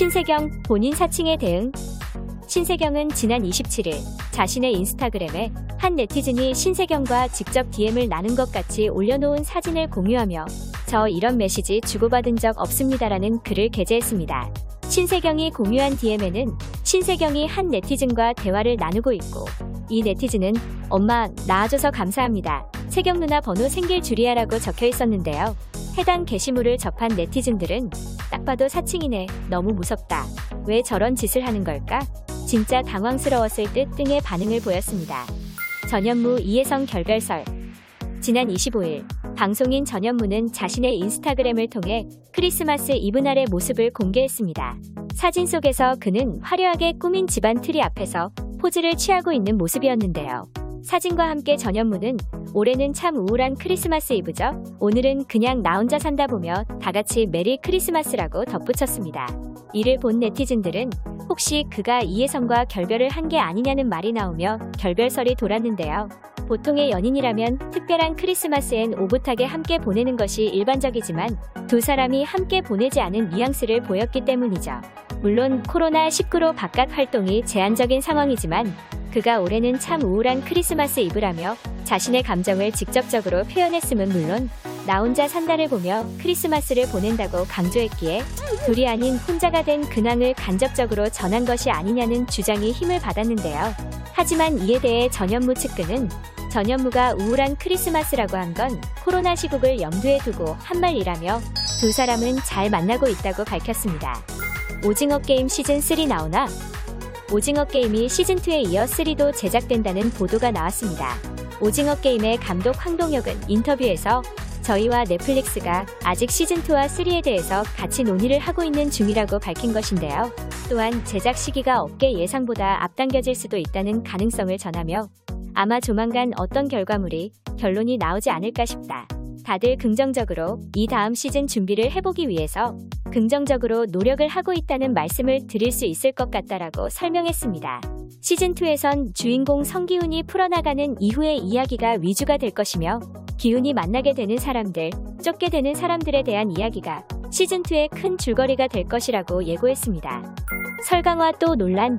신세경 본인 사칭에 대응 신세경은 지난 27일 자신의 인스타그램에 한 네티즌이 신세경과 직접 DM을 나눈 것 같이 올려놓은 사진을 공유하며 저 이런 메시지 주고받은 적 없습니다라는 글을 게재했습니다. 신세경이 공유한 DM에는 신세경이 한 네티즌과 대화를 나누고 있고 이 네티즌은 엄마 낳아줘서 감사합니다. 세경 누나 번호 생길 줄이야라고 적혀 있었는데요. 해당 게시물을 접한 네티즌들은 딱 봐도 사칭이네. 너무 무섭다. 왜 저런 짓을 하는 걸까? 진짜 당황스러웠을 듯 등의 반응을 보였습니다. 전현무 이혜성 결별설 지난 25일 방송인 전현무는 자신의 인스타그램을 통해 크리스마스 이브날의 모습을 공개했습니다. 사진 속에서 그는 화려하게 꾸민 집안 트리 앞에서 포즈를 취하고 있는 모습이었는데요. 사진과 함께 전현무는 올해는 참 우울한 크리스마스 이브죠. 오늘은 그냥 나 혼자 산다 보며 다 같이 메리 크리스마스라고 덧붙였습니다. 이를 본 네티즌들은 혹시 그가 이혜성과 결별을 한 게 아니냐는 말이 나오며 결별설이 돌았는데요. 보통의 연인이라면 특별한 크리스마스엔 오붓하게 함께 보내는 것이 일반적이지만 두 사람이 함께 보내지 않은 뉘앙스를 보였기 때문이죠. 물론 코로나19로 바깥 활동이 제한적인 상황이지만 그가 올해는 참 우울한 크리스마스 이브라며 자신의 감정을 직접적으로 표현했음은 물론 나 혼자 산다를 보며 크리스마스를 보낸다고 강조했기에 둘이 아닌 혼자가 된 근황을 간접적으로 전한 것이 아니냐는 주장이 힘을 받았는데요. 하지만 이에 대해 전현무 측근은 전현무가 우울한 크리스마스라고 한 건 코로나 시국을 염두에 두고 한 말이라며 두 사람은 잘 만나고 있다고 밝혔습니다. 오징어 게임 시즌 3 나오나? 오징어 게임이 시즌2에 이어 3도 제작된다는 보도가 나왔습니다. 오징어 게임의 감독 황동혁은 인터뷰에서 저희와 넷플릭스가 아직 시즌2와 3에 대해서 같이 논의를 하고 있는 중이라고 밝힌 것인데요. 또한 제작 시기가 업계 예상보다 앞당겨질 수도 있다는 가능성을 전하며 아마 조만간 어떤 결과물이 결론이 나오지 않을까 싶다. 다들 긍정적으로 이 다음 시즌 준비를 해보기 위해서 긍정적으로 노력을 하고 있다는 말씀을 드릴 수 있을 것 같다라고 설명했습니다. 시즌2에선 주인공 성기훈이 풀어나가는 이후의 이야기가 위주가 될 것이며 기훈이 만나게 되는 사람들, 쫓게 되는 사람들에 대한 이야기가 시즌2의 큰 줄거리가 될 것이라고 예고했습니다. 설강화 또 논란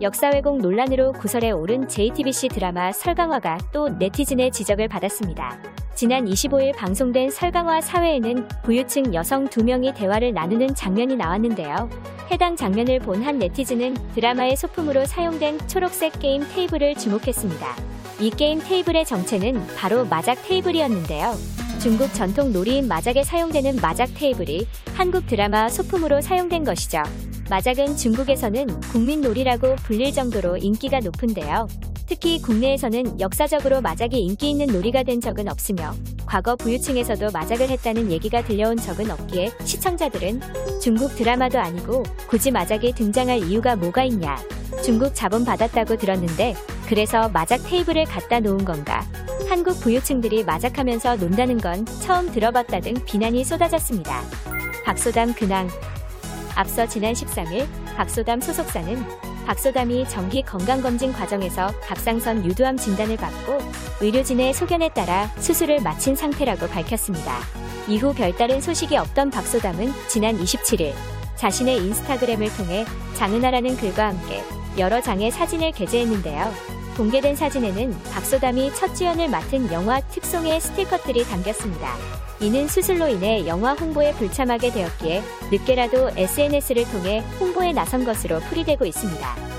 역사 왜곡 논란으로 구설에 오른 JTBC 드라마 설강화가 또 네티즌의 지적을 받았습니다. 지난 25일 방송된 설강화 사회에는 부유층 여성 두 명이 대화를 나누는 장면이 나왔는데요. 해당 장면을 본 한 네티즌은 드라마의 소품으로 사용된 초록색 게임 테이블을 주목했습니다. 이 게임 테이블의 정체는 바로 마작 테이블이었는데요. 중국 전통 놀이인 마작에 사용되는 마작 테이블이 한국 드라마 소품으로 사용된 것이죠. 마작은 중국에서는 국민 놀이라고 불릴 정도로 인기가 높은데요. 특히 국내에서는 역사적으로 마작이 인기 있는 놀이가 된 적은 없으며 과거 부유층에서도 마작을 했다는 얘기가 들려온 적은 없기에 시청자들은 중국 드라마도 아니고 굳이 마작이 등장할 이유가 뭐가 있냐 중국 자본 받았다고 들었는데 그래서 마작 테이블을 갖다 놓은 건가 한국 부유층들이 마작하면서 논다는 건 처음 들어봤다 등 비난이 쏟아졌습니다. 박소담 근황 앞서 지난 13일 박소담 소속사는 박소담이 정기 건강검진 과정에서 갑상선 유두암 진단을 받고 의료진의 소견에 따라 수술을 마친 상태라고 밝혔습니다. 이후 별다른 소식이 없던 박소담은 지난 27일 자신의 인스타그램을 통해 장은아라는 글과 함께 여러 장의 사진을 게재했는데요. 공개된 사진에는 박소담이 첫 주연을 맡은 영화 특송의 스티커들이 담겼습니다. 이는 수술로 인해 영화 홍보에 불참하게 되었기에 늦게라도 SNS를 통해 홍보에 나선 것으로 풀이되고 있습니다.